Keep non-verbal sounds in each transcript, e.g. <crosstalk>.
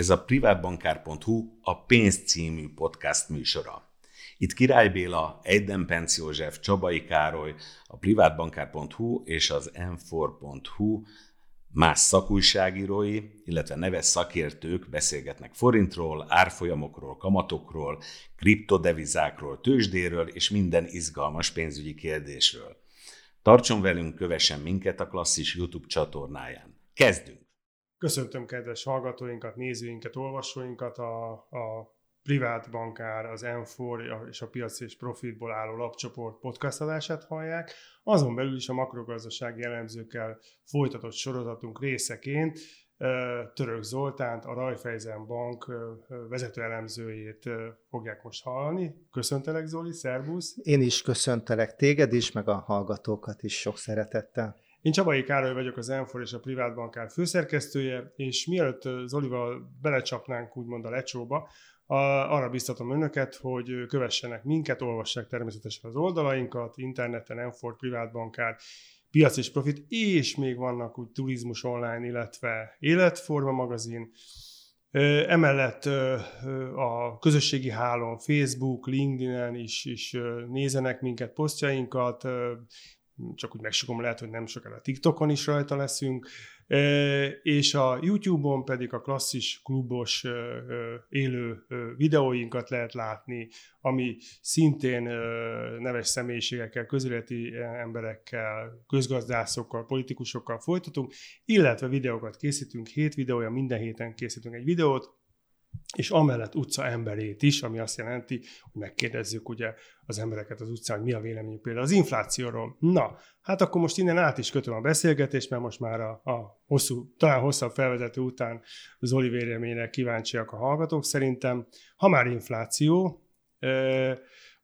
Ez a privátbankár.hu a Pénz című podcast műsora. Itt Király Béla, Eiden Penc József, Csabai Károly, a privátbankár.hu és az m4.hu más szakújságírói, illetve neves szakértők beszélgetnek forintról, árfolyamokról, kamatokról, kriptodevizákról, tőzsdéről és minden izgalmas pénzügyi kérdésről. Tartson velünk, kövessen minket a klasszis YouTube csatornáján. Kezdünk! Köszöntöm kedves hallgatóinkat, nézőinket, olvasóinkat, a, a privát bankár, az M4 és a piac és profitból álló lapcsoport podcast adását hallják. Azon belül is a makrogazdasági elemzőkkel folytatott sorozatunk részeként Török Zoltánt, a Rajfejzen Bank vezető elemzőjét fogják most hallani. Köszöntelek Zoli, szervusz! Én is köszöntelek téged is, meg a hallgatókat is sok szeretettel. Én Csabai Károly vagyok, az Enfor és a Privát Bankár főszerkesztője, és mielőtt Zolival belecsapnánk úgymond a lecsóba, arra biztatom önöket, hogy kövessenek minket, olvassák természetesen az oldalainkat, interneten, Enfor, Privát Bankár, Piac és Profit, és még vannak úgy turizmus online, illetve életforma magazin. Emellett a közösségi hálón, Facebook, LinkedIn-en is, is nézenek minket, posztjainkat, csak úgy megsokom, lehet, hogy nem sokára TikTokon is rajta leszünk, és a YouTube-on pedig a klasszis klubos élő videóinkat lehet látni, ami szintén neves személyiségekkel, közéleti emberekkel, közgazdászokkal, politikusokkal folytatunk, illetve videókat készítünk, hét videója, minden héten készítünk egy videót, és amellett utca emberét is, ami azt jelenti, hogy megkérdezzük ugye az embereket az utcán, hogy mi a véleményük például az inflációról. Na, hát akkor most innen át is kötöm a beszélgetést, mert most már a, a hosszú, talán hosszabb felvezető után Zoli véleményre kíváncsiak a hallgatók szerintem. Ha már infláció,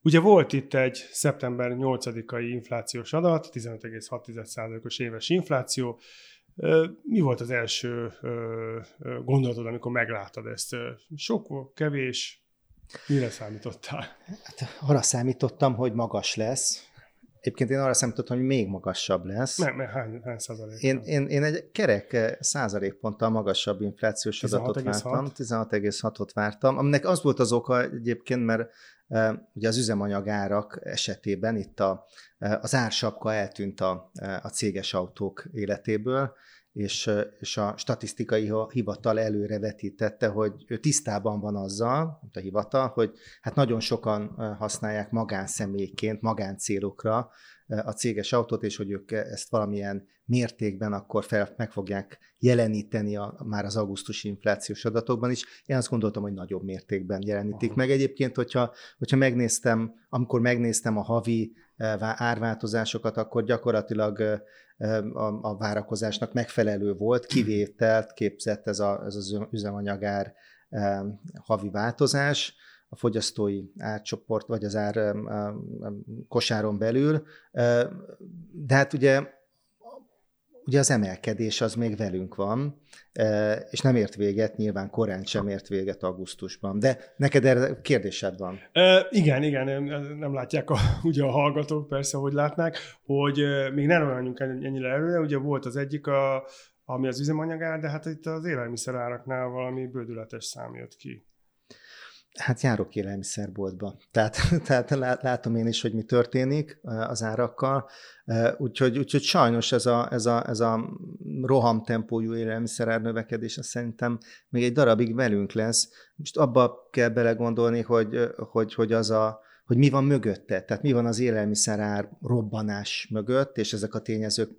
ugye volt itt egy szeptember 8-ai inflációs adat, 15,6%-os éves infláció, mi volt az első gondolatod, amikor megláttad ezt? Sok, kevés? Mire számítottál? Hát, arra számítottam, hogy magas lesz. Egyébként én arra számítottam, hogy még magasabb lesz. Mert, mert hány, hány százalék? Én, én, én egy kerek százalékponttal magasabb inflációs adatot vártam. 16,6-ot vártam, aminek az volt az oka egyébként, mert ugye az üzemanyagárak esetében itt a, az ársapka eltűnt a, a céges autók életéből, és, és a statisztikai hivatal előre vetítette, hogy ő tisztában van azzal, mint a hivatal, hogy hát nagyon sokan használják magánszemélyként, magáncélokra a céges autót, és hogy ők ezt valamilyen mértékben akkor fel, meg fogják jeleníteni a, már az augusztusi inflációs adatokban is. Én azt gondoltam, hogy nagyobb mértékben jelenítik Aha. meg. Egyébként, hogyha, hogyha megnéztem, amikor megnéztem a havi árváltozásokat, akkor gyakorlatilag a, a várakozásnak megfelelő volt, kivételt képzett ez, a, ez az üzemanyagár havi változás a fogyasztói árcsoport, vagy az ár kosáron belül. De hát ugye ugye az emelkedés az még velünk van, és nem ért véget, nyilván korán sem ért véget augusztusban. De neked erre kérdésed van? E, igen, igen, nem látják a, <laughs> ugye a hallgatók persze, hogy látnák, hogy még nem menjünk ennyire előre, ugye volt az egyik, a, ami az üzemanyagár, de hát itt az élelmiszeráraknál valami bődületes szám jött ki. Hát járok élelmiszerboltba, tehát, <laughs> tehát látom én is, hogy mi történik az árakkal, úgyhogy, úgyhogy sajnos ez a, ez a, ez a rohamtempójú élelmiszerár növekedés szerintem még egy darabig velünk lesz. Most abba kell belegondolni, hogy, hogy, hogy az a, hogy mi van mögötte, tehát mi van az élelmiszerár robbanás mögött, és ezek a tényezők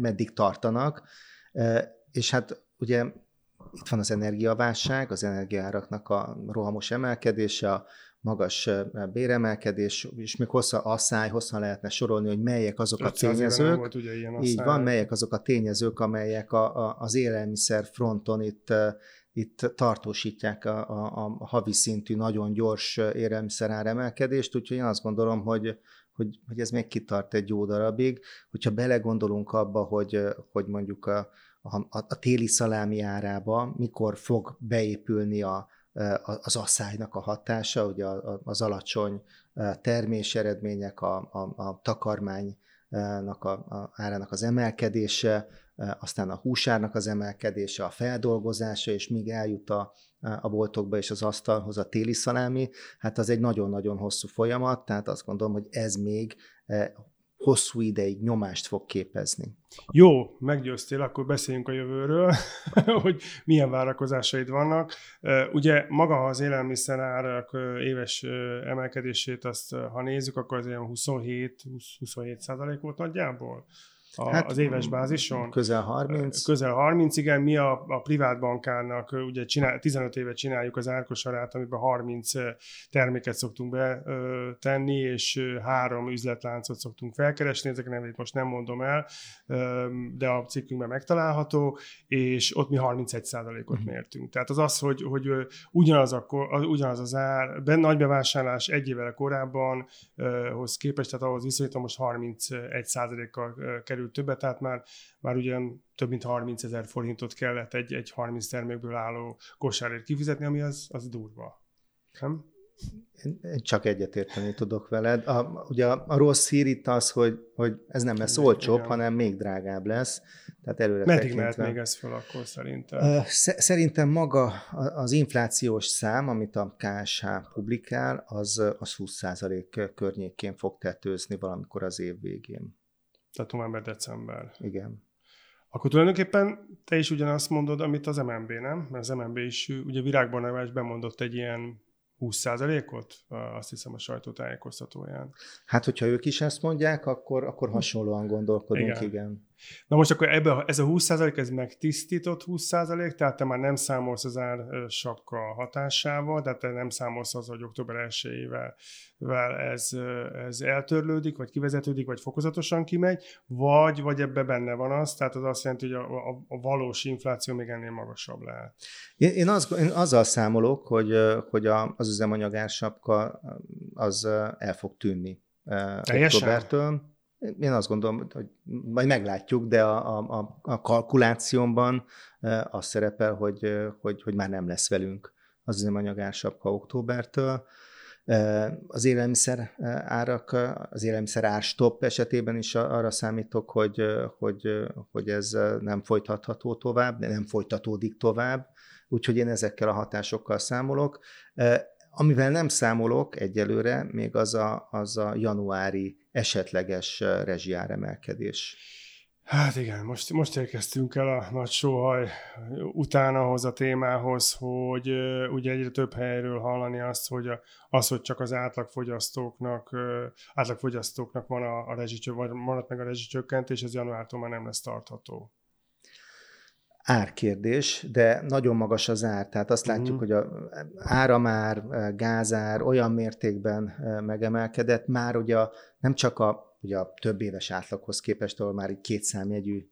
meddig tartanak. És hát ugye itt van az energiaválság, az energiáraknak a rohamos emelkedése, a magas béremelkedés, és még hossza asszály, hosszan lehetne sorolni, hogy melyek azok a tényezők, volt, ugye, ilyen így van, melyek azok a tényezők, amelyek a, a, az élelmiszer fronton itt, itt tartósítják a, a, a havi szintű, nagyon gyors élelmiszer emelkedést, úgyhogy én azt gondolom, hogy, hogy, hogy ez még kitart egy jó darabig. Hogyha belegondolunk abba, hogy, hogy mondjuk a, a, a téli szalámi árába, mikor fog beépülni a, az asszálynak a hatása, ugye az alacsony termés eredmények, a, a, a takarmánynak a, a árának az emelkedése, aztán a húsárnak az emelkedése, a feldolgozása, és míg eljut a, a boltokba és az asztalhoz a téli szalámi, hát az egy nagyon-nagyon hosszú folyamat, tehát azt gondolom, hogy ez még hosszú ideig nyomást fog képezni. Jó, meggyőztél, akkor beszéljünk a jövőről, <laughs> hogy milyen várakozásaid vannak. Ugye maga az élelmiszer éves emelkedését, azt ha nézzük, akkor az ilyen 27-27 százalék volt nagyjából a, hát, az éves bázison. Közel 30. Közel 30, igen. Mi a, a privát bankárnak ugye csinál, 15 éve csináljuk az árkosarát, amiben 30 terméket szoktunk betenni, és három üzletláncot szoktunk felkeresni, ezek nevét most nem mondom el, de a cikkünkben megtalálható, és ott mi 31 ot uh-huh. mértünk. Tehát az az, hogy, hogy ugyanaz, a, ugyanaz az ár, ben, nagy bevásárlás egy évvel korábban hoz képest, tehát ahhoz viszonyítom most 31% kal kerül többet, tehát már, már ugyan több mint 30 ezer forintot kellett egy, egy 30 termékből álló kosárért kifizetni, ami az, az durva. Nem? Én csak egyetérteni tudok veled. A, ugye a, a rossz hír itt az, hogy, hogy ez nem lesz olcsóbb, hanem még drágább lesz. Tehát előre Meddig tekintve, mehet még ez fel akkor szerintem? Szerintem maga az inflációs szám, amit a KSH publikál, az, az 20% környékén fog tetőzni valamikor az év végén. Tehát november-december. Igen. Akkor tulajdonképpen te is ugyanazt mondod, amit az MNB, nem? Mert az MNB is ugye virágban bemondott egy ilyen 20%-ot, azt hiszem a sajtótájékoztatóján. Hát, hogyha ők is ezt mondják, akkor, akkor hasonlóan gondolkodunk, igen. igen. Na most akkor ebbe, ez a 20% ez megtisztított 20%, tehát te már nem számolsz az ár sapka hatásával, tehát te nem számolsz az, hogy október 1 ez, ez eltörlődik, vagy kivezetődik, vagy fokozatosan kimegy, vagy, vagy ebbe benne van az, tehát az azt jelenti, hogy a, a, a valós infláció még ennél magasabb lehet. Én, én, az, én azzal számolok, hogy, hogy a, az üzemanyag ársapka az el fog tűnni. Teljesen? Októbertől én azt gondolom, hogy majd meglátjuk, de a, a, a kalkulációmban az szerepel, hogy, hogy, hogy már nem lesz velünk az üzemanyag ársapka októbertől. Az élelmiszer árak, az élelmiszer árstop esetében is arra számítok, hogy, hogy, hogy ez nem folytatható tovább, nem folytatódik tovább, úgyhogy én ezekkel a hatásokkal számolok. Amivel nem számolok egyelőre, még az a, az a januári esetleges rezsiáremelkedés. Hát igen, most, most érkeztünk el a nagy sóhaj utánahoz a témához, hogy ugye egyre több helyről hallani azt, hogy a, az, hogy csak az átlagfogyasztóknak, átlagfogyasztóknak van a, a rezsicső, vagy maradt meg a rezsicsökkentés, ez januártól már nem lesz tartható árkérdés, de nagyon magas az ár. Tehát azt látjuk, mm. hogy a áramár, gázár olyan mértékben megemelkedett, már ugye nem csak a, ugye a több éves átlaghoz képest, ahol már egy kétszámjegyű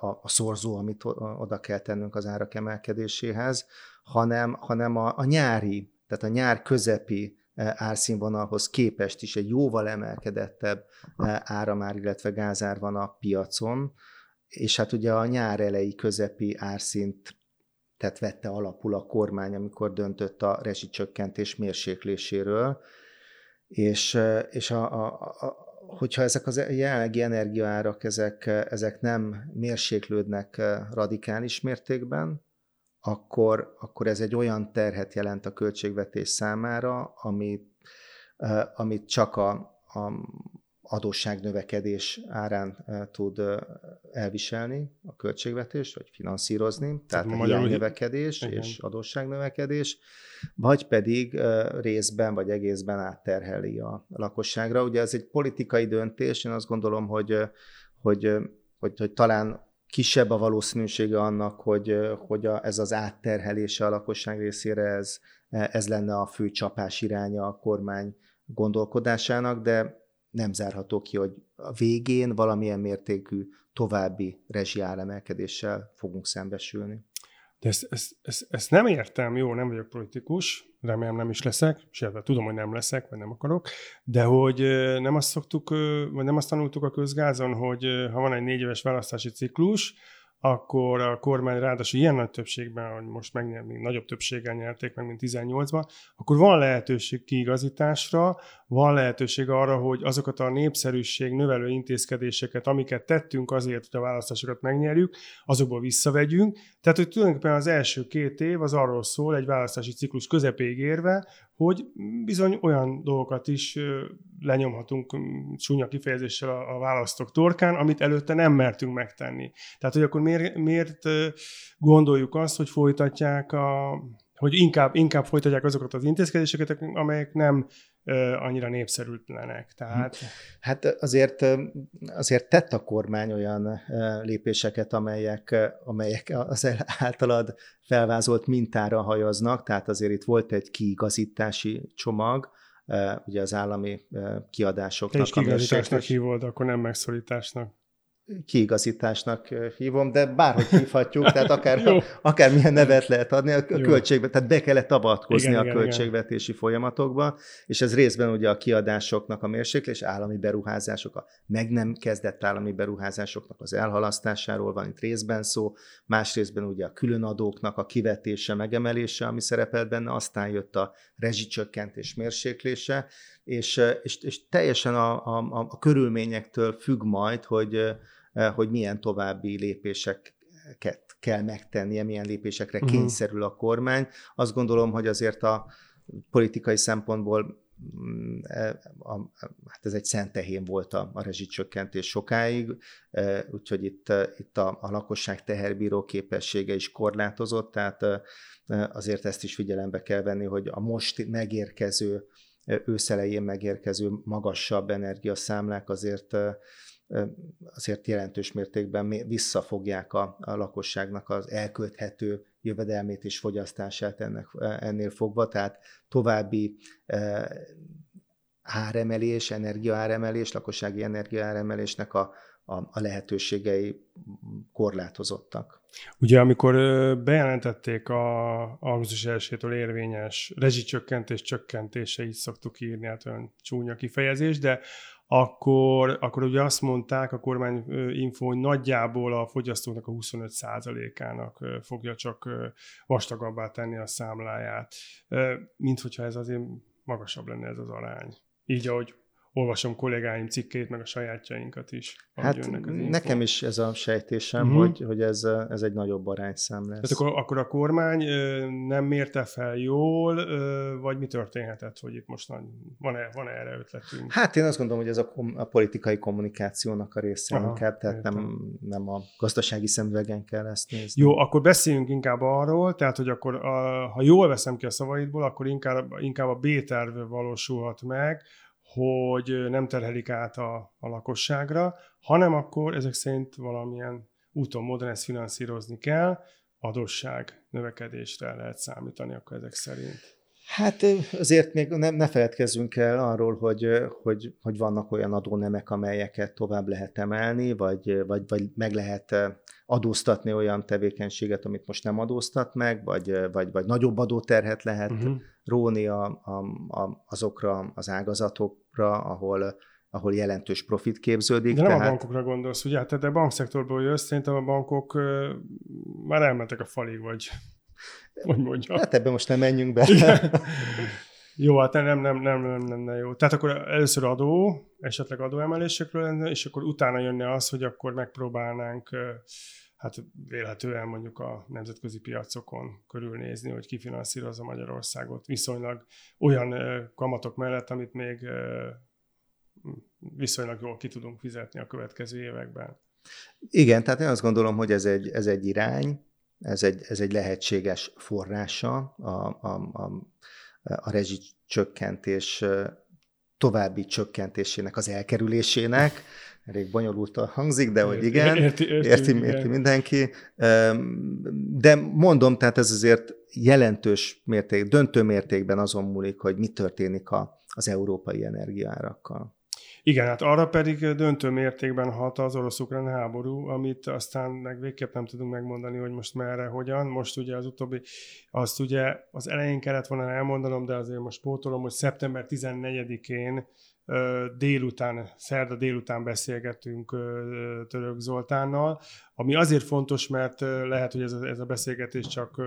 a, a szorzó, amit oda kell tennünk az árak emelkedéséhez, hanem, hanem a, a nyári, tehát a nyár közepi árszínvonalhoz képest is egy jóval emelkedettebb áramár, illetve gázár van a piacon, és hát ugye a nyár elejé közepi árszint tehát vette alapul a kormány, amikor döntött a rezsicsökkentés mérsékléséről, és, és a, a, a, hogyha ezek az jelenlegi energiaárak ezek, ezek nem mérséklődnek radikális mértékben, akkor, akkor ez egy olyan terhet jelent a költségvetés számára, amit, amit csak a, a, adósságnövekedés árán tud elviselni a költségvetést, vagy finanszírozni, tehát a hiánynövekedés és adósságnövekedés, vagy pedig részben vagy egészben átterheli a lakosságra. Ugye ez egy politikai döntés, én azt gondolom, hogy, hogy, hogy, hogy talán kisebb a valószínűsége annak, hogy, hogy a, ez az átterhelése a lakosság részére ez, ez lenne a fő csapás iránya a kormány gondolkodásának, de nem zárható ki, hogy a végén valamilyen mértékű további rezsiáremelkedéssel fogunk szembesülni. De ezt, ezt, ezt, ezt nem értem, jó, nem vagyok politikus, remélem nem is leszek, sőt, tudom, hogy nem leszek, vagy nem akarok, de hogy nem azt szoktuk, vagy nem azt tanultuk a közgázon, hogy ha van egy négy éves választási ciklus, akkor a kormány ráadásul ilyen nagy többségben, hogy most meg még nagyobb többséggel nyerték meg, mint 18-ban, akkor van lehetőség kiigazításra, van lehetőség arra, hogy azokat a népszerűség növelő intézkedéseket, amiket tettünk azért, hogy a választásokat megnyerjük, azokból visszavegyünk. Tehát, hogy tulajdonképpen az első két év az arról szól, egy választási ciklus közepéig érve, hogy bizony olyan dolgokat is lenyomhatunk csúnya kifejezéssel a, a választók torkán, amit előtte nem mertünk megtenni. Tehát, hogy akkor miért, miért gondoljuk azt, hogy folytatják a hogy inkább, inkább folytatják azokat az intézkedéseket, amelyek nem annyira népszerűtlenek. Tehát... Hát azért, azért tett a kormány olyan lépéseket, amelyek, amelyek az általad felvázolt mintára hajaznak, tehát azért itt volt egy kiigazítási csomag, ugye az állami kiadásoknak. Te is kiigazításnak hívod, akkor nem megszorításnak kiigazításnak hívom, de bárhogy hívhatjuk, tehát akár, <laughs> akár milyen nevet lehet adni, a költségbe, tehát be kellett avatkozni igen, a költségvetési igen. folyamatokba, és ez részben ugye a kiadásoknak a mérséklés, állami beruházások, a meg nem kezdett állami beruházásoknak az elhalasztásáról van itt részben szó, más részben ugye a különadóknak a kivetése, megemelése, ami szerepelt benne, aztán jött a rezsicsökkentés mérséklése, és, és, és teljesen a, a, a körülményektől függ majd, hogy hogy milyen további lépéseket kell megtennie, milyen lépésekre uh-huh. kényszerül a kormány. Azt gondolom, hogy azért a politikai szempontból mm, e, hát ez egy szentehén volt a, a rezsicsökkentés sokáig, úgyhogy itt, itt a, a lakosság teherbíró képessége is korlátozott, tehát azért ezt is figyelembe kell venni, hogy a most megérkező, őszelején megérkező magasabb energiaszámlák azért azért jelentős mértékben visszafogják a, a lakosságnak az elkölthető jövedelmét és fogyasztását ennek, ennél fogva, tehát további áremelés, energiaáremelés, lakossági energiaáremelésnek a, a, a lehetőségei korlátozottak. Ugye amikor bejelentették a augusztus 1 érvényes rezsicsökkentés csökkentése, így szoktuk írni, hát olyan csúnya kifejezés, de akkor, akkor ugye azt mondták a kormány info, hogy nagyjából a fogyasztóknak a 25%-ának fogja csak vastagabbá tenni a számláját, mint hogyha ez azért magasabb lenne ez az arány. Így, ahogy olvasom kollégáim cikkét, meg a sajátjainkat is. Hát nekem is ez a sejtésem, uh-huh. hogy, hogy ez, ez egy nagyobb arányszám lesz. Tehát akkor, akkor a kormány nem mérte fel jól, vagy mi történhetett, hogy itt most van-e, van-e erre ötletünk? Hát én azt gondolom, hogy ez a, a politikai kommunikációnak a része Aha, inkább, tehát nem, nem a gazdasági szemüvegen kell ezt nézni. Jó, akkor beszéljünk inkább arról, tehát hogy akkor a, ha jól veszem ki a szavaidból, akkor inkább, inkább a B-terv valósulhat meg, hogy nem terhelik át a, a lakosságra, hanem akkor ezek szerint valamilyen úton, módon ezt finanszírozni kell, adósság növekedésre lehet számítani akkor ezek szerint. Hát azért még ne, ne feledkezzünk el arról, hogy, hogy, hogy vannak olyan adónemek, amelyeket tovább lehet emelni, vagy, vagy, vagy meg lehet adóztatni olyan tevékenységet, amit most nem adóztat meg, vagy, vagy, vagy nagyobb adóterhet lehet uh-huh. róni a, a, a, azokra az ágazatokra, ahol, ahol jelentős profit képződik. De nem tehát... a bankokra gondolsz, ugye? Tehát a bankszektorból jössz, szerintem a bankok már elmentek a falig, vagy hogy mondja. Hát ebben most nem menjünk be. Jó, hát nem, nem, nem, nem, nem, nem jó. Tehát akkor először adó, esetleg adóemelésekről lenne, és akkor utána jönne az, hogy akkor megpróbálnánk hát vélhetően mondjuk a nemzetközi piacokon körülnézni, hogy kifinanszírozza Magyarországot viszonylag olyan kamatok mellett, amit még viszonylag jól ki tudunk fizetni a következő években. Igen, tehát én azt gondolom, hogy ez egy, ez egy irány, ez egy, ez egy lehetséges forrása a, a, a, a rezsicsökkentés további csökkentésének az elkerülésének. Elég bonyolult hangzik, de hogy igen, érti, érti, érti, igen. érti mindenki. De mondom, tehát ez azért jelentős mérték, döntő mértékben azon múlik, hogy mi történik a, az európai energiaárakkal. Igen, hát arra pedig döntő mértékben hat az orosz-ukrán háború, amit aztán meg végképp nem tudunk megmondani, hogy most merre, hogyan. Most ugye az utóbbi, azt ugye az elején kellett volna elmondanom, de azért most pótolom, hogy szeptember 14-én délután, szerda délután beszélgettünk Török Zoltánnal, ami azért fontos, mert lehet, hogy ez a, ez a beszélgetés csak,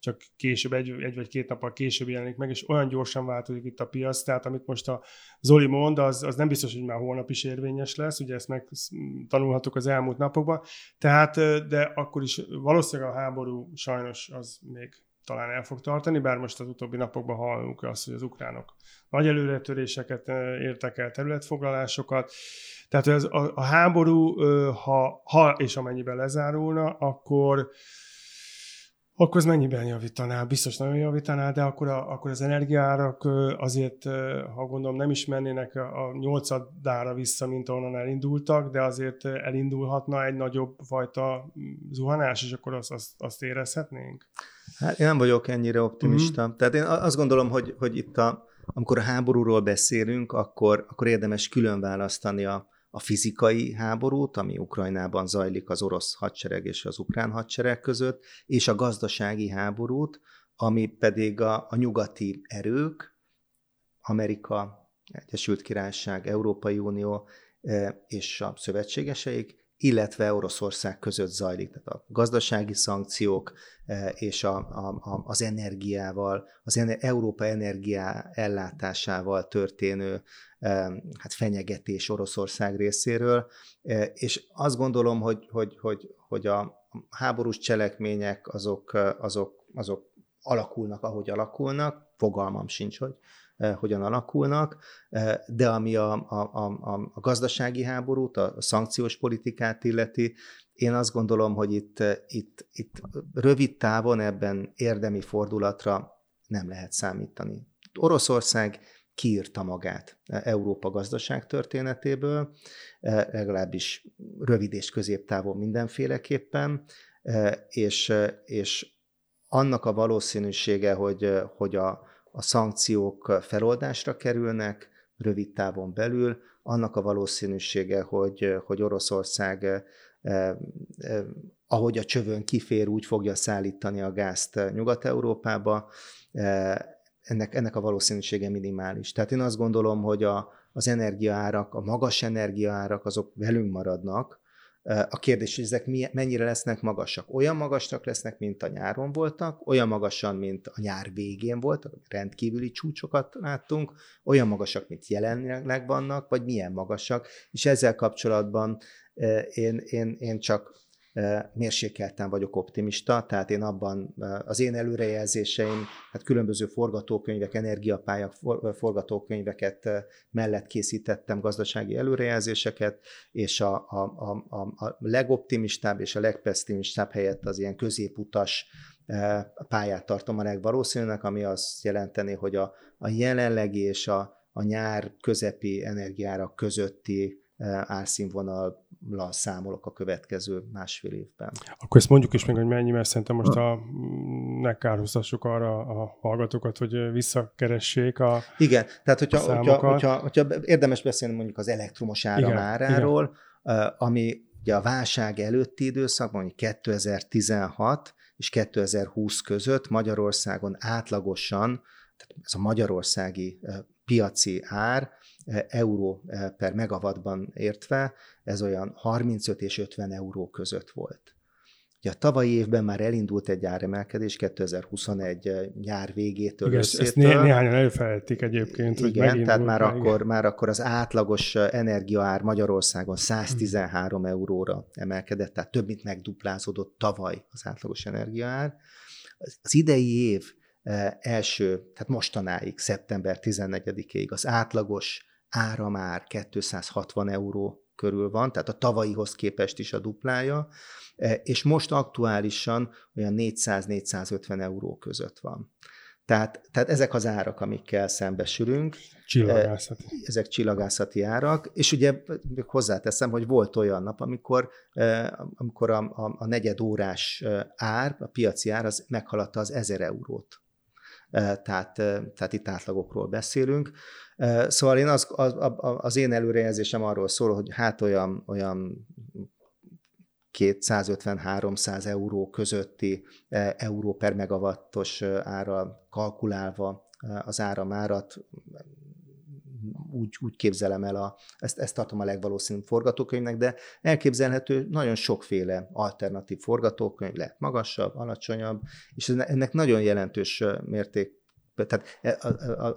csak később, egy, egy vagy két nappal később jelenik meg, és olyan gyorsan változik itt a piac, tehát amit most a Zoli mond, az, az nem biztos, hogy már holnap is érvényes lesz, ugye ezt meg tanulhatok az elmúlt napokban, tehát, de akkor is valószínűleg a háború sajnos az még talán el fog tartani, bár most az utóbbi napokban hallunk azt, hogy az ukránok nagy előretöréseket értek el, területfoglalásokat. Tehát az, a, a háború, ha, ha és amennyiben lezárulna, akkor akkor az mennyiben javítaná? Biztos nagyon javítaná, de akkor, a, akkor az energiárak azért, ha gondolom, nem is mennének a nyolcadára vissza, mint ahonnan elindultak, de azért elindulhatna egy nagyobb fajta zuhanás, és akkor azt, azt, azt érezhetnénk? Hát én nem vagyok ennyire optimista. Mm-hmm. Tehát én azt gondolom, hogy, hogy itt a, amikor a háborúról beszélünk, akkor, akkor érdemes külön választani a, a fizikai háborút, ami Ukrajnában zajlik az orosz hadsereg és az ukrán hadsereg között, és a gazdasági háborút, ami pedig a, a nyugati erők, Amerika, Egyesült Királyság, Európai Unió e, és a szövetségeseik, illetve Oroszország között zajlik. Tehát a gazdasági szankciók e, és a, a, az energiával, az Európa energia ellátásával történő hát fenyegetés Oroszország részéről, és azt gondolom, hogy, hogy, hogy, hogy a háborús cselekmények azok, azok, azok alakulnak, ahogy alakulnak, fogalmam sincs, hogy hogyan alakulnak, de ami a, a, a, a gazdasági háborút, a szankciós politikát illeti, én azt gondolom, hogy itt, itt, itt rövid távon ebben érdemi fordulatra nem lehet számítani. Oroszország kiírta magát Európa gazdaság történetéből, legalábbis rövid és középtávon mindenféleképpen, és, és annak a valószínűsége, hogy, hogy a, a szankciók feloldásra kerülnek rövid távon belül, annak a valószínűsége, hogy, hogy Oroszország eh, eh, ahogy a csövön kifér, úgy fogja szállítani a gázt Nyugat-Európába, eh, ennek, ennek a valószínűsége minimális. Tehát én azt gondolom, hogy a, az energiaárak, a magas energiaárak azok velünk maradnak. A kérdés, hogy ezek mennyire lesznek magasak. Olyan magasak lesznek, mint a nyáron voltak, olyan magasan, mint a nyár végén voltak, rendkívüli csúcsokat láttunk, olyan magasak, mint jelenleg vannak, vagy milyen magasak. És ezzel kapcsolatban én, én, én csak mérsékelten vagyok optimista, tehát én abban az én előrejelzéseim, hát különböző forgatókönyvek, energiapályák forgatókönyveket mellett készítettem gazdasági előrejelzéseket, és a, a, a, a legoptimistább és a legpesszimistább helyett az ilyen középutas pályát tartom a legvalószínűnek, ami azt jelenteni, hogy a, a jelenlegi és a, a nyár közepi energiárak közötti árszínvonal számolok a következő másfél évben. Akkor ezt mondjuk is meg, hogy mennyi, mert szerintem most a, ne kárhoztassuk arra a hallgatókat, hogy visszakeressék a Igen, tehát hogyha, hogyha, hogyha, hogyha érdemes beszélni mondjuk az elektromos áram igen, ami ugye a válság előtti időszak, mondjuk 2016 és 2020 között Magyarországon átlagosan, tehát ez a magyarországi piaci ár euró per megawattban értve, ez olyan 35 és 50 euró között volt. Ugye a tavalyi évben már elindult egy áremelkedés 2021 nyár végétől Igen, összétől. Ezt né- néhányan elfelejtik egyébként, hogy Igen, tehát már akkor, már akkor az átlagos energiaár Magyarországon 113 hmm. euróra emelkedett, tehát több mint megduplázódott tavaly az átlagos energiaár. Az idei év első, tehát mostanáig, szeptember 14-ig az átlagos áramár 260 euró körül van, tehát a tavalyihoz képest is a duplája, e, és most aktuálisan olyan 400-450 euró között van. Tehát, tehát ezek az árak, amikkel szembesülünk. Csillagászati. E, ezek csillagászati árak, és ugye hozzáteszem, hogy volt olyan nap, amikor, amikor a, a, a negyed órás ár, a piaci ár az meghaladta az 1000 eurót tehát, tehát itt átlagokról beszélünk. Szóval én az, az, az én előrejelzésem arról szól, hogy hát olyan, olyan 250-300 euró közötti euró per megawattos ára kalkulálva az áramárat úgy, úgy képzelem el, a, ezt, ezt tartom a legvalószínűbb forgatókönyvnek, de elképzelhető nagyon sokféle alternatív forgatókönyv, lehet magasabb, alacsonyabb, és ennek nagyon jelentős mérték tehát e,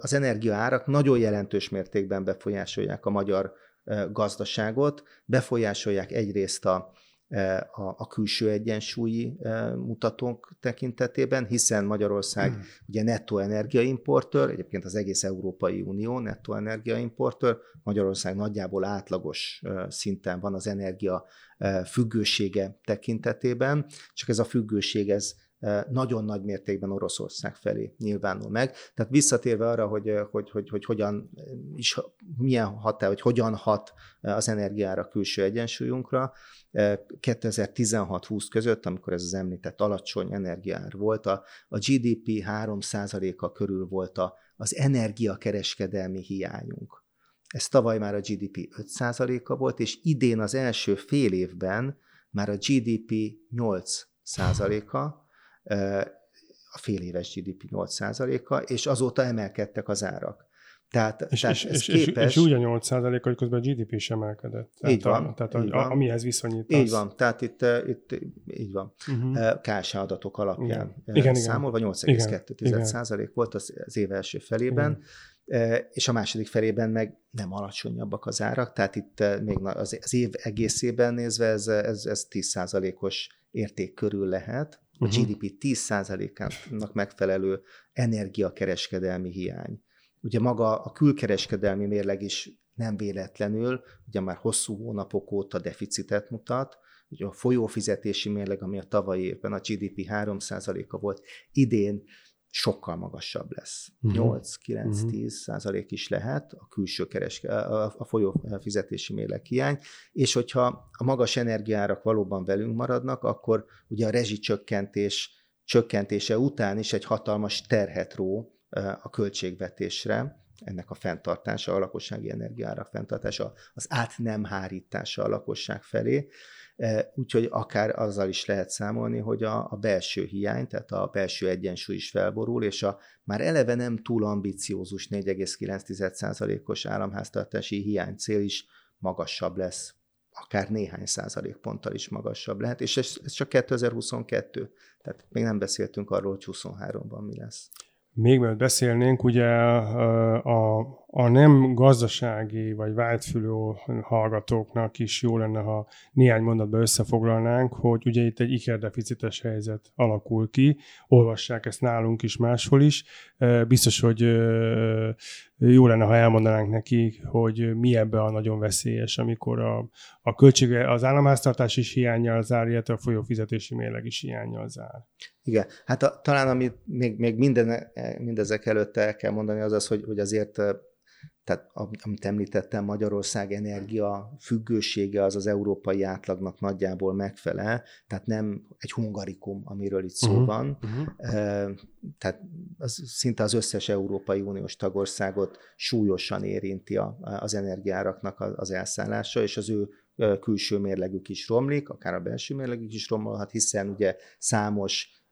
az energiaárak nagyon jelentős mértékben befolyásolják a magyar gazdaságot, befolyásolják egyrészt a, a, a külső egyensúlyi mutatók tekintetében, hiszen Magyarország hmm. ugye nettó energiaimportőr, egyébként az egész Európai Unió nettó energiaimportőr, Magyarország nagyjából átlagos szinten van az energia függősége tekintetében, csak ez a függőség ez nagyon nagy mértékben Oroszország felé nyilvánul meg. Tehát visszatérve arra, hogy, hogy, hogy, hogy hogyan is, milyen hat, hogy hogyan hat az energiára külső egyensúlyunkra, 2016-20 között, amikor ez az említett alacsony energiár volt, a, a GDP 3%-a körül volt a, az energiakereskedelmi hiányunk. Ez tavaly már a GDP 5%-a volt, és idén az első fél évben már a GDP 8%-a, a fél éves GDP 8%-a, és azóta emelkedtek az árak. Tehát, és, tehát és, ez és, képes... és, és úgy a 8 hogy közben a GDP is emelkedett. Tehát így van. A, tehát így a, van. amihez viszonyítasz. Így van, tehát itt, itt így van. Uh-huh. KSH adatok alapján igen. számolva 8,2 százalék volt az, az év első felében, igen. és a második felében meg nem alacsonyabbak az árak, tehát itt még az, az év egészében nézve ez, ez, ez 10 százalékos érték körül lehet, a uh-huh. GDP 10%-ának megfelelő energiakereskedelmi hiány. Ugye maga a külkereskedelmi mérleg is nem véletlenül, ugye már hosszú hónapok óta deficitet mutat, ugye a folyófizetési mérleg, ami a tavalyi évben a GDP 3%-a volt, idén sokkal magasabb lesz. Uh-huh. 8-9-10 uh-huh. százalék is lehet a külső kereske, a, a folyó fizetési mérleg hiány, és hogyha a magas energiárak valóban velünk maradnak, akkor ugye a rezsicsökkentés csökkentése után is egy hatalmas terhet ró a költségvetésre, ennek a fenntartása, a lakossági energiára fenntartása, az át nem hárítása a lakosság felé. Úgyhogy akár azzal is lehet számolni, hogy a, a belső hiány, tehát a belső egyensúly is felborul, és a már eleve nem túl ambiciózus 4,9%-os államháztartási hiány cél is magasabb lesz, akár néhány százalékponttal is magasabb lehet, és ez, ez csak 2022, tehát még nem beszéltünk arról, hogy 23-ban mi lesz. Még mielőtt beszélnénk, ugye a, a nem gazdasági vagy vágyfülő hallgatóknak is jó lenne, ha néhány mondatban összefoglalnánk, hogy ugye itt egy ikerdeficites helyzet alakul ki, olvassák ezt nálunk is, máshol is. Biztos, hogy jó lenne, ha elmondanánk neki, hogy mi ebbe a nagyon veszélyes, amikor a, a költsége, az államháztartás is hiányjal zár, illetve a folyófizetési mérleg is hiányjal zár. Igen, hát a, talán amit még, még minden, mindezek előtt el kell mondani, az az, hogy, hogy azért tehát amit említettem, Magyarország energia függősége az az európai átlagnak nagyjából megfelel, tehát nem egy hungarikum, amiről itt szó uh-huh, van, uh-huh. tehát az, szinte az összes Európai Uniós tagországot súlyosan érinti a, az energiáraknak az elszállása, és az ő külső mérlegük is romlik, akár a belső mérlegük is romolhat, hiszen ugye számos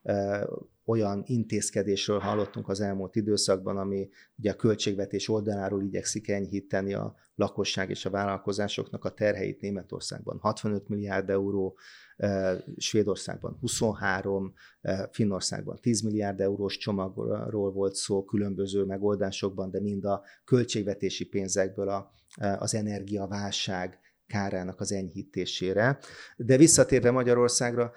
olyan intézkedésről hallottunk az elmúlt időszakban, ami ugye a költségvetés oldaláról igyekszik enyhíteni a lakosság és a vállalkozásoknak a terheit. Németországban 65 milliárd euró, Svédországban 23, Finnországban 10 milliárd eurós csomagról volt szó különböző megoldásokban, de mind a költségvetési pénzekből a, az energiaválság kárának az enyhítésére. De visszatérve Magyarországra,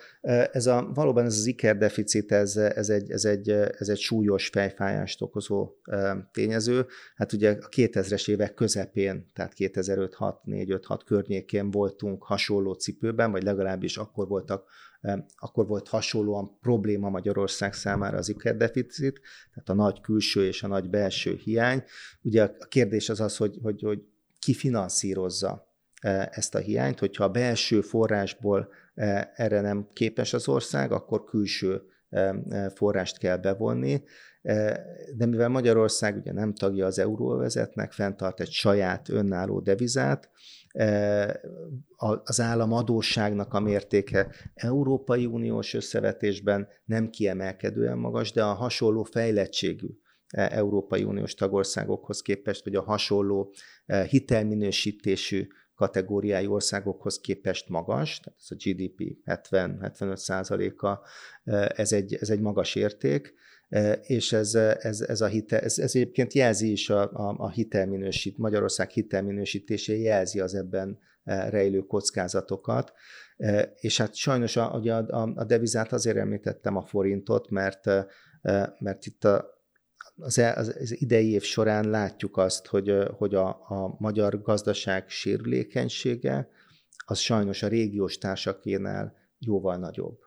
ez a, valóban ez az ikerdeficit, ez, ez, egy, ez, egy, ez egy súlyos fejfájást okozó tényező. Hát ugye a 2000-es évek közepén, tehát 2005-6-4-5-6 környékén voltunk hasonló cipőben, vagy legalábbis akkor voltak akkor volt hasonlóan probléma Magyarország számára az ikerdeficit, tehát a nagy külső és a nagy belső hiány. Ugye a kérdés az az, hogy, hogy, hogy ki finanszírozza ezt a hiányt, hogyha a belső forrásból e, erre nem képes az ország, akkor külső e, forrást kell bevonni, de mivel Magyarország ugye nem tagja az euróvezetnek, fenntart egy saját önálló devizát, az állam adósságnak a mértéke Európai Uniós összevetésben nem kiemelkedően magas, de a hasonló fejlettségű Európai Uniós tagországokhoz képest, vagy a hasonló hitelminősítésű kategóriájú országokhoz képest magas, tehát ez a GDP 70-75 százaléka, ez egy, ez egy magas érték, és ez, ez, ez, a hite, ez, ez egyébként jelzi is a, a, a hitelminősít, Magyarország hitelminősítése jelzi az ebben rejlő kockázatokat, és hát sajnos a, a, a devizát azért említettem a forintot, mert, mert itt a, az, e, az, az idei év során látjuk azt, hogy, hogy a, a magyar gazdaság sérülékenysége az sajnos a régiós társakénál jóval nagyobb.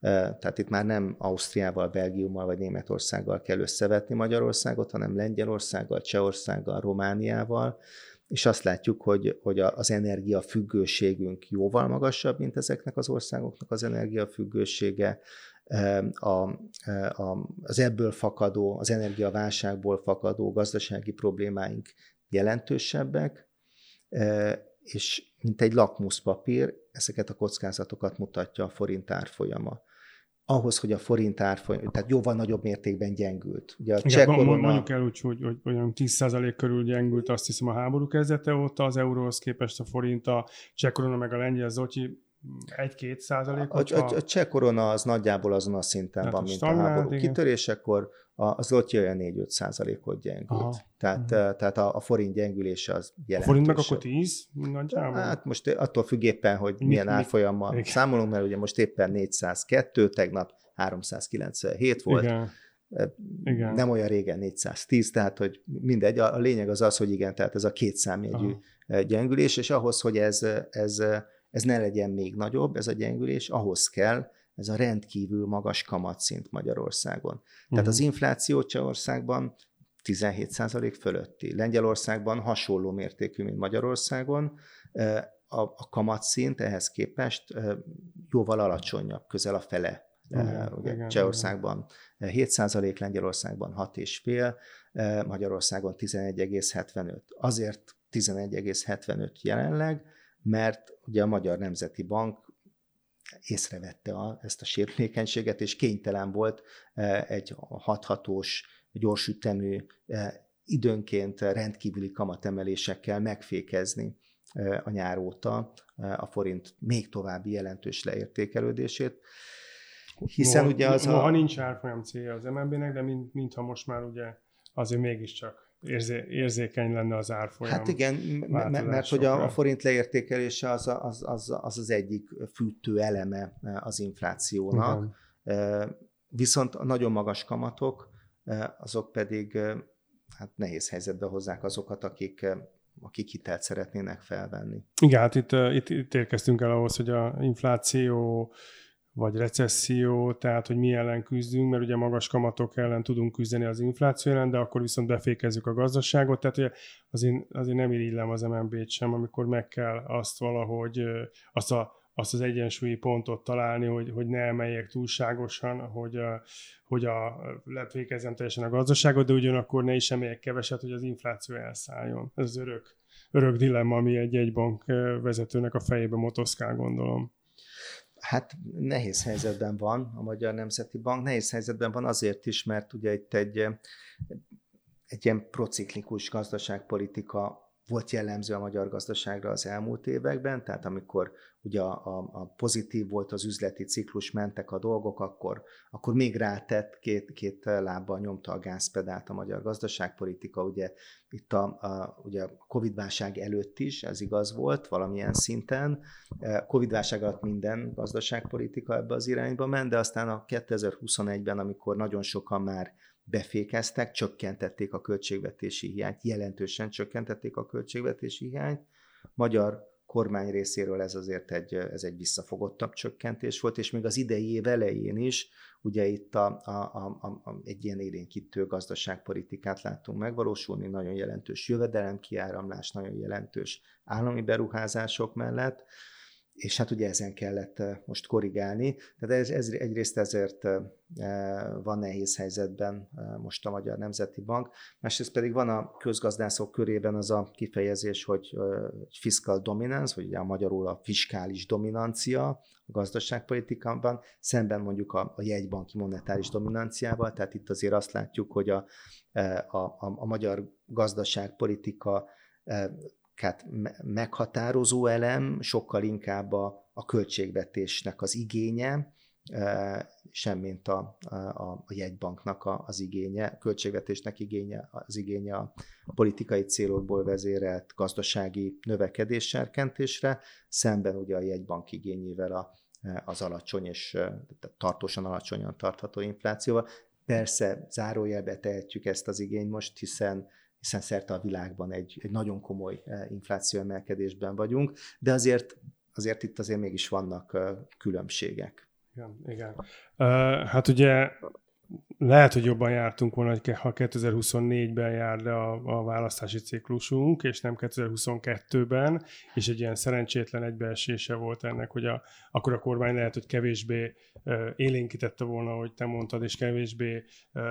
Tehát itt már nem Ausztriával, Belgiummal vagy Németországgal kell összevetni Magyarországot, hanem Lengyelországgal, Csehországgal, Romániával, és azt látjuk, hogy, hogy az energiafüggőségünk jóval magasabb, mint ezeknek az országoknak az energiafüggősége, a, a, az ebből fakadó, az energiaválságból fakadó gazdasági problémáink jelentősebbek, és mint egy lakmuszpapír, ezeket a kockázatokat mutatja a forint árfolyama ahhoz, hogy a forint árfolyam, tehát jóval nagyobb mértékben gyengült. Ugye a Igen, korona... mondjuk el úgy, hogy, hogy, hogy 10% körül gyengült, azt hiszem a háború kezdete óta az euróhoz képest a forint, a cseh korona meg a lengyel zotyi egy-két százalékot. A, a, a cseh korona az nagyjából azon a szinten hát van, mint a háború igen. kitörésekor, a, az ott olyan 4-5 százalékot gyengült. Aha. Tehát, uh-huh. tehát a, a forint gyengülése az jelentős. A forint meg akkor 10 nagyjából? Hát most attól függ éppen, hogy mi, milyen mi, árfolyammal mi? számolunk, mert ugye most éppen 402, tegnap 397 volt. Igen. Igen. Nem olyan régen 410, tehát hogy mindegy, a, a lényeg az az, hogy igen, tehát ez a két számjegyű Aha. gyengülés, és ahhoz, hogy ez, ez ez ne legyen még nagyobb, ez a gyengülés, ahhoz kell ez a rendkívül magas kamatszint Magyarországon. Uh-huh. Tehát az mhm. infláció Csehországban 17% fölötti. Lengyelországban hasonló mértékű, mint Magyarországon. A, a kamatszint ehhez képest jóval alacsonyabb, közel a fele. Uh-huh. Ugye igen, Csehországban igen. 7%, Lengyelországban 6,5, Magyarországon 11,75. Azért 11,75 jelenleg, mert ugye a Magyar Nemzeti Bank észrevette a, ezt a sérülékenységet, és kénytelen volt e, egy hathatós, gyorsütemű, e, időnként rendkívüli kamatemelésekkel megfékezni e, a nyár óta a forint még további jelentős leértékelődését. Hiszen Moha, ugye az Moha a... nincs árfolyam célja az MNB-nek, de mint, mintha most már ugye azért mégiscsak érzé, érzékeny lenne az árfolyam. Hát igen, mert, hogy a, a forint leértékelése az, az, az, az az egyik fűtő eleme az inflációnak. Igen. Viszont a nagyon magas kamatok, azok pedig hát nehéz helyzetbe hozzák azokat, akik akik hitelt szeretnének felvenni. Igen, hát itt, itt, itt érkeztünk el ahhoz, hogy a infláció vagy recesszió, tehát hogy mi ellen küzdünk, mert ugye magas kamatok ellen tudunk küzdeni az infláció ellen, de akkor viszont befékezzük a gazdaságot, tehát ugye azért, azért nem irigylem az MNB-t sem, amikor meg kell azt valahogy, azt, a, azt az egyensúlyi pontot találni, hogy, hogy ne emeljek túlságosan, hogy, a, hogy a, lefékezzem teljesen a gazdaságot, de ugyanakkor ne is emeljek keveset, hogy az infláció elszálljon. Ez az örök, örök dilemma, ami egy egy bank vezetőnek a fejébe motoszkál, gondolom. Hát nehéz helyzetben van a Magyar Nemzeti Bank. Nehéz helyzetben van azért is, mert ugye itt egy, egy ilyen prociklikus gazdaságpolitika volt jellemző a magyar gazdaságra az elmúlt években, tehát amikor ugye a, a, a pozitív volt az üzleti ciklus, mentek a dolgok, akkor, akkor még rátett, két, két lábbal nyomta a gázpedált a magyar gazdaságpolitika. Ugye itt a, a, ugye a Covid-válság előtt is ez igaz volt valamilyen szinten. Covid-válság alatt minden gazdaságpolitika ebbe az irányba ment, de aztán a 2021-ben, amikor nagyon sokan már befékeztek, csökkentették a költségvetési hiányt, jelentősen csökkentették a költségvetési hiányt. Magyar kormány részéről ez azért egy, ez egy visszafogottabb csökkentés volt, és még az idei év elején is, ugye itt a, a, a, a, egy ilyen élénkítő gazdaságpolitikát láttunk megvalósulni, nagyon jelentős jövedelemkiáramlás, nagyon jelentős állami beruházások mellett, és hát ugye ezen kellett most korrigálni. Tehát ez, ez egyrészt ezért van nehéz helyzetben most a Magyar Nemzeti Bank, másrészt pedig van a közgazdászok körében az a kifejezés, hogy fiscal dominance, vagy ugye a magyarul a fiskális dominancia a gazdaságpolitikában, szemben mondjuk a, a jegybanki monetáris dominanciával, tehát itt azért azt látjuk, hogy a, a, a, a magyar gazdaságpolitika hát meghatározó elem sokkal inkább a, a költségvetésnek az igénye, semmint a, a, a jegybanknak az igénye, a költségvetésnek igénye, az igénye a politikai célokból vezérelt gazdasági növekedés serkentésre, szemben ugye a jegybank igényével a, az alacsony és tartósan alacsonyan tartható inflációval. Persze zárójelbe tehetjük ezt az igényt most, hiszen hiszen szerte a világban egy, egy nagyon komoly eh, infláció emelkedésben vagyunk, de azért, azért itt azért mégis vannak eh, különbségek. Igen, igen. Uh, hát ugye lehet, hogy jobban jártunk volna, ha 2024-ben jár le a, a választási ciklusunk, és nem 2022-ben, és egy ilyen szerencsétlen egybeesése volt ennek, hogy a, akkor a kormány lehet, hogy kevésbé uh, élénkítette volna, hogy te mondtad, és kevésbé, uh,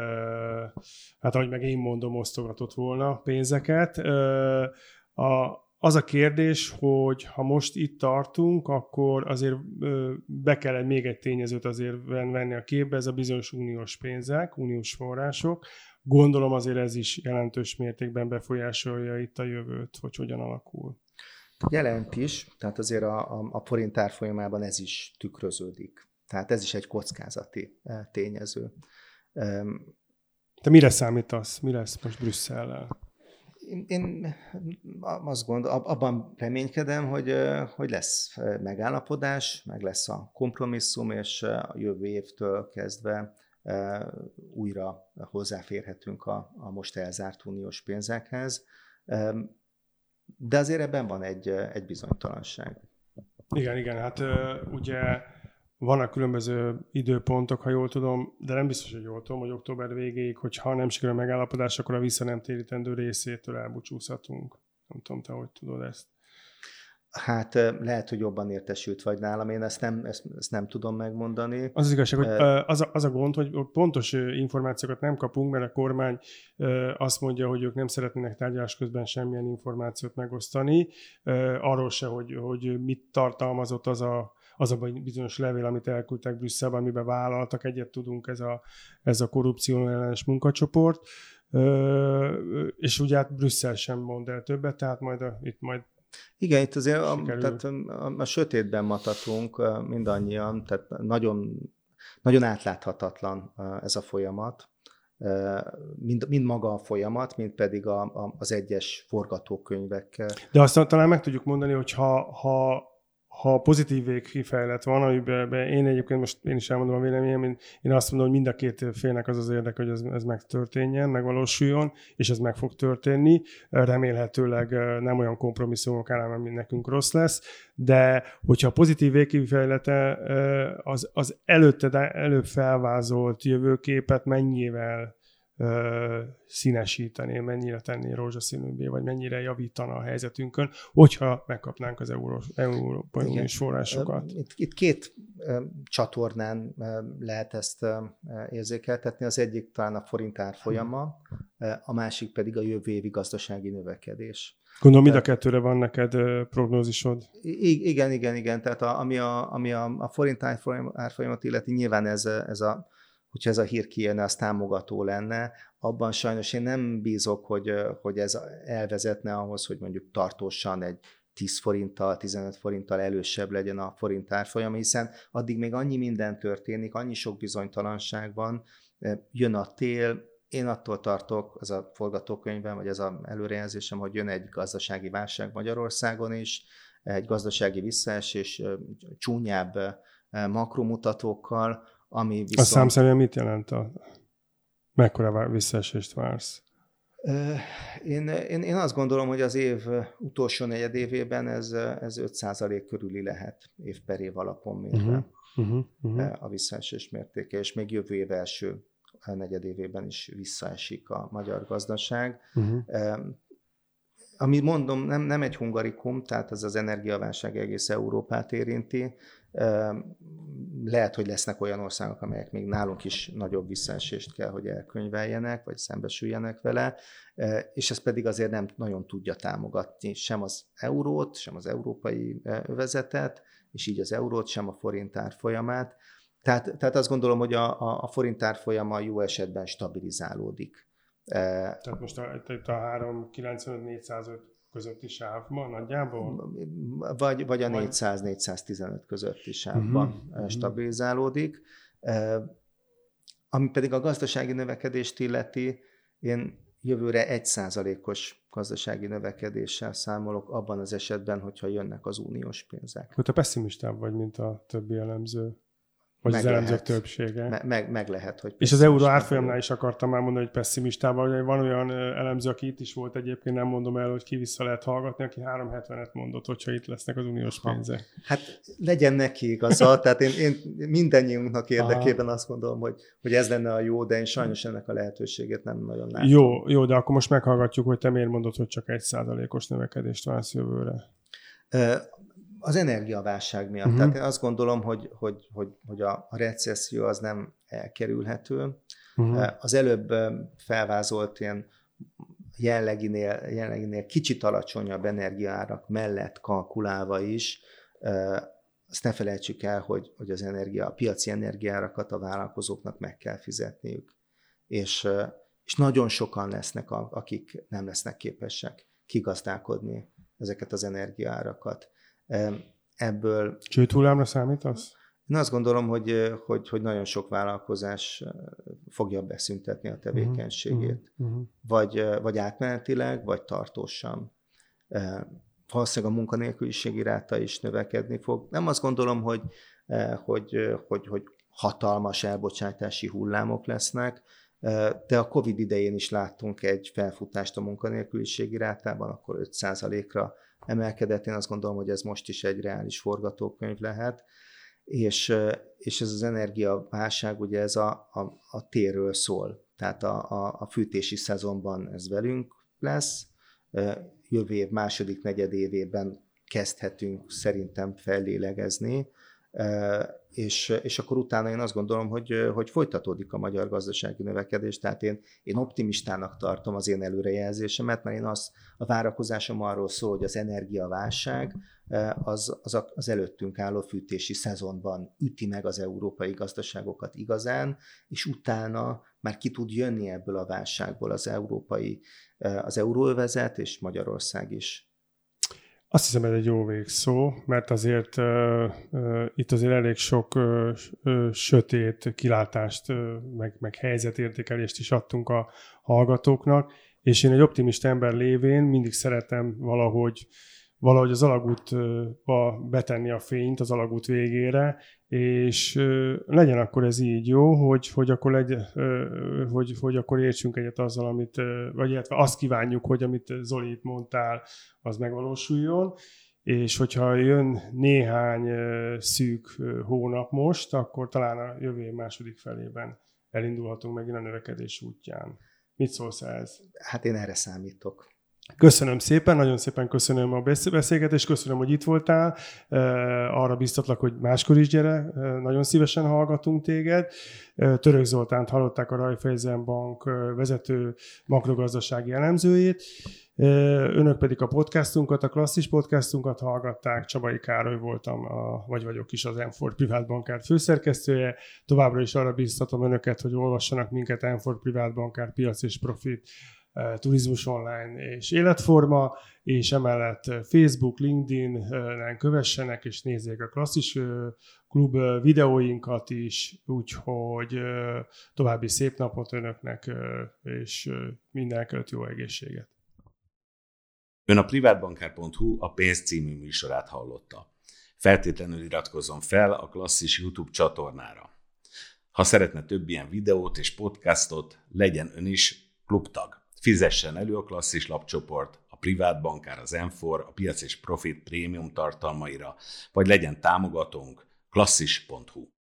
hát ahogy meg én mondom, osztogatott volna pénzeket. Uh, a, az a kérdés, hogy ha most itt tartunk, akkor azért be kell még egy tényezőt azért venni a képbe, ez a bizonyos uniós pénzek, uniós források. Gondolom azért ez is jelentős mértékben befolyásolja itt a jövőt, hogy hogyan alakul. Jelent is, tehát azért a, a, a forint árfolyamában ez is tükröződik. Tehát ez is egy kockázati tényező. Te mire számítasz? Mi lesz most Brüsszellel? Én, én azt gondolom, abban reménykedem, hogy, hogy lesz megállapodás, meg lesz a kompromisszum, és a jövő évtől kezdve újra hozzáférhetünk a, a most elzárt uniós pénzekhez. De azért ebben van egy, egy bizonytalanság. Igen, igen, hát ugye vannak különböző időpontok, ha jól tudom, de nem biztos, hogy jól tudom, hogy október végéig, hogyha nem sikerül a megállapodás, akkor a vissza nem térítendő részétől elbúcsúzhatunk. Nem tudom, te hogy tudod ezt. Hát lehet, hogy jobban értesült vagy nálam, én ezt nem, ezt, ezt nem tudom megmondani. Az az igazság, hogy az a, az a gond, hogy pontos információkat nem kapunk, mert a kormány azt mondja, hogy ők nem szeretnének tárgyalás közben semmilyen információt megosztani, arról se, hogy, hogy mit tartalmazott az a az a bizonyos levél, amit elküldtek Brüsszelbe, amiben vállaltak, egyet tudunk, ez a, ez a korrupció ellenes munkacsoport, Ö, és ugye hát Brüsszel sem mond el többet, tehát majd a, itt majd igen, itt azért a, tehát a, a sötétben matatunk mindannyian, tehát nagyon, nagyon átláthatatlan ez a folyamat, mind, mind maga a folyamat, mind pedig a, a, az egyes forgatókönyvek. De azt talán meg tudjuk mondani, hogy ha, ha ha pozitív végkifejlet van, amiben én egyébként most én is elmondom a véleményem, én, én azt mondom, hogy mind a két félnek az az érdek, hogy ez, ez megtörténjen, megvalósuljon, és ez meg fog történni. Remélhetőleg nem olyan kompromisszumok ellen, mint nekünk rossz lesz, de hogyha a pozitív végkifejlete az, az előtte, előbb felvázolt jövőképet mennyivel színesíteni, mennyire tenni rózsaszínűbbé, vagy mennyire javítana a helyzetünkön, hogyha megkapnánk az Európai Uniós forrásokat. Itt, itt két csatornán lehet ezt érzékeltetni. Az egyik talán a forint árfolyama, a másik pedig a jövő évi gazdasági növekedés. Gondolom, mind a kettőre van neked prognózisod. Igen, igen, igen. Tehát a, ami, a, ami a, a forint árfolyamat illeti, nyilván ez, ez a hogyha ez a hír kijönne, az támogató lenne. Abban sajnos én nem bízok, hogy, hogy ez elvezetne ahhoz, hogy mondjuk tartósan egy 10 forinttal, 15 forinttal elősebb legyen a forint árfolyam, hiszen addig még annyi minden történik, annyi sok bizonytalanság van, jön a tél, én attól tartok, az a forgatókönyvem, vagy az előrejelzésem, hogy jön egy gazdasági válság Magyarországon is, egy gazdasági visszaesés csúnyább makromutatókkal, ami viszont... A számszerűen mit jelent? A... Mekkora visszaesést vársz? Én, én, én azt gondolom, hogy az év utolsó negyedévében ez, ez 5% körüli lehet év per év alapon mérve uh-huh, uh-huh, a visszaesés mértéke, és még jövő év első negyedévében is visszaesik a magyar gazdaság. Uh-huh. ami mondom, nem, nem egy hungarikum, tehát ez az energiaválság egész Európát érinti. Lehet, hogy lesznek olyan országok, amelyek még nálunk is nagyobb visszaesést kell, hogy elkönyveljenek, vagy szembesüljenek vele, és ez pedig azért nem nagyon tudja támogatni sem az eurót, sem az európai övezetet, és így az eurót, sem a forint árfolyamát. Tehát, tehát azt gondolom, hogy a, a, a forint árfolyama jó esetben stabilizálódik. Tehát most a, itt a 395-405 közötti sávban nagyjából? Vagy, vagy a 400-415 közötti sávban uh-huh. stabilizálódik. Ami pedig a gazdasági növekedést illeti, én jövőre egy százalékos gazdasági növekedéssel számolok abban az esetben, hogyha jönnek az uniós pénzek. Hogy te pessimistább vagy, mint a többi elemző? Vagy meg az elemzők többsége. Me, meg, meg lehet, hogy És az euró árfolyamnál is akartam már mondani, hogy pessimistában, hogy van olyan elemző, aki itt is volt egyébként, nem mondom el, hogy ki vissza lehet hallgatni, aki 370-et mondott, hogyha itt lesznek az uniós pénzek. Hát legyen neki igaza, <laughs> tehát én, én mindennyiunknak érdekében Aha. azt gondolom, hogy, hogy ez lenne a jó, de én sajnos ennek a lehetőségét nem nagyon látom. Jó, jó, de akkor most meghallgatjuk, hogy te miért mondod, hogy csak egy százalékos növekedést vársz jövőre az energiaválság miatt. Uh-huh. Tehát én azt gondolom, hogy, hogy, hogy, hogy a, recesszió az nem elkerülhető. Uh-huh. Az előbb felvázolt ilyen jelleginél, jelleginél kicsit alacsonyabb energiaárak mellett kalkulálva is, azt ne felejtsük el, hogy, hogy az energia, a piaci energiárakat a vállalkozóknak meg kell fizetniük. És, és nagyon sokan lesznek, akik nem lesznek képesek kigazdálkodni ezeket az energiaárakat ebből... Csőd hullámra számítasz? Én azt gondolom, hogy, hogy, hogy nagyon sok vállalkozás fogja beszüntetni a tevékenységét. Uh-huh. Uh-huh. Vagy, vagy átmenetileg, vagy tartósan. Valószínűleg a munkanélküliségi ráta is növekedni fog. Nem azt gondolom, hogy, hogy, hogy, hogy hatalmas elbocsátási hullámok lesznek, de a Covid idején is láttunk egy felfutást a munkanélküliségi rátában, akkor 5%-ra emelkedett. Én azt gondolom, hogy ez most is egy reális forgatókönyv lehet. És, és ez az energiaválság, ugye ez a, a, a térről szól. Tehát a, a, a fűtési szezonban ez velünk lesz. Jövő év második negyedévében kezdhetünk szerintem fellélegezni és, és akkor utána én azt gondolom, hogy, hogy folytatódik a magyar gazdasági növekedés, tehát én, én optimistának tartom az én előrejelzésemet, mert én az, a várakozásom arról szól, hogy az energiaválság az, az, az előttünk álló fűtési szezonban üti meg az európai gazdaságokat igazán, és utána már ki tud jönni ebből a válságból az európai, az euróövezet és Magyarország is. Azt hiszem, ez egy jó végszó, mert azért uh, uh, itt azért elég sok uh, sötét kilátást, uh, meg, meg helyzetértékelést is adtunk a hallgatóknak, és én egy optimista ember lévén mindig szeretem valahogy valahogy az alagútba betenni a fényt az alagút végére, és legyen akkor ez így jó, hogy, hogy, akkor, legy, hogy, hogy akkor értsünk egyet azzal, amit, vagy illetve azt kívánjuk, hogy amit Zoli itt mondtál, az megvalósuljon, és hogyha jön néhány szűk hónap most, akkor talán a jövő második felében elindulhatunk megint a növekedés útján. Mit szólsz ez? Hát én erre számítok. Köszönöm szépen, nagyon szépen köszönöm a beszélgetést, köszönöm, hogy itt voltál. Arra biztatlak, hogy máskor is gyere, nagyon szívesen hallgatunk téged. Török Zoltánt hallották a Raiffeisen Bank vezető makrogazdasági elemzőjét. Önök pedig a podcastunkat, a klasszis podcastunkat hallgatták. Csabai Károly voltam, a, vagy vagyok is az Enfor Privát Bankár főszerkesztője. Továbbra is arra biztatom önöket, hogy olvassanak minket Enfor Privát Bankár piac és profit turizmus online és életforma, és emellett Facebook, LinkedIn-en kövessenek, és nézzék a klasszis klub videóinkat is, úgyhogy további szép napot önöknek, és mindenkit jó egészséget. Ön a privátbankár.hu a pénz című műsorát hallotta. Feltétlenül iratkozzon fel a klasszis YouTube csatornára. Ha szeretne több ilyen videót és podcastot, legyen ön is klubtag. Fizessen elő a klasszis lapcsoport, a privát bankár, az Enfor, a piac és profit prémium tartalmaira, vagy legyen támogatónk klasszis.hu.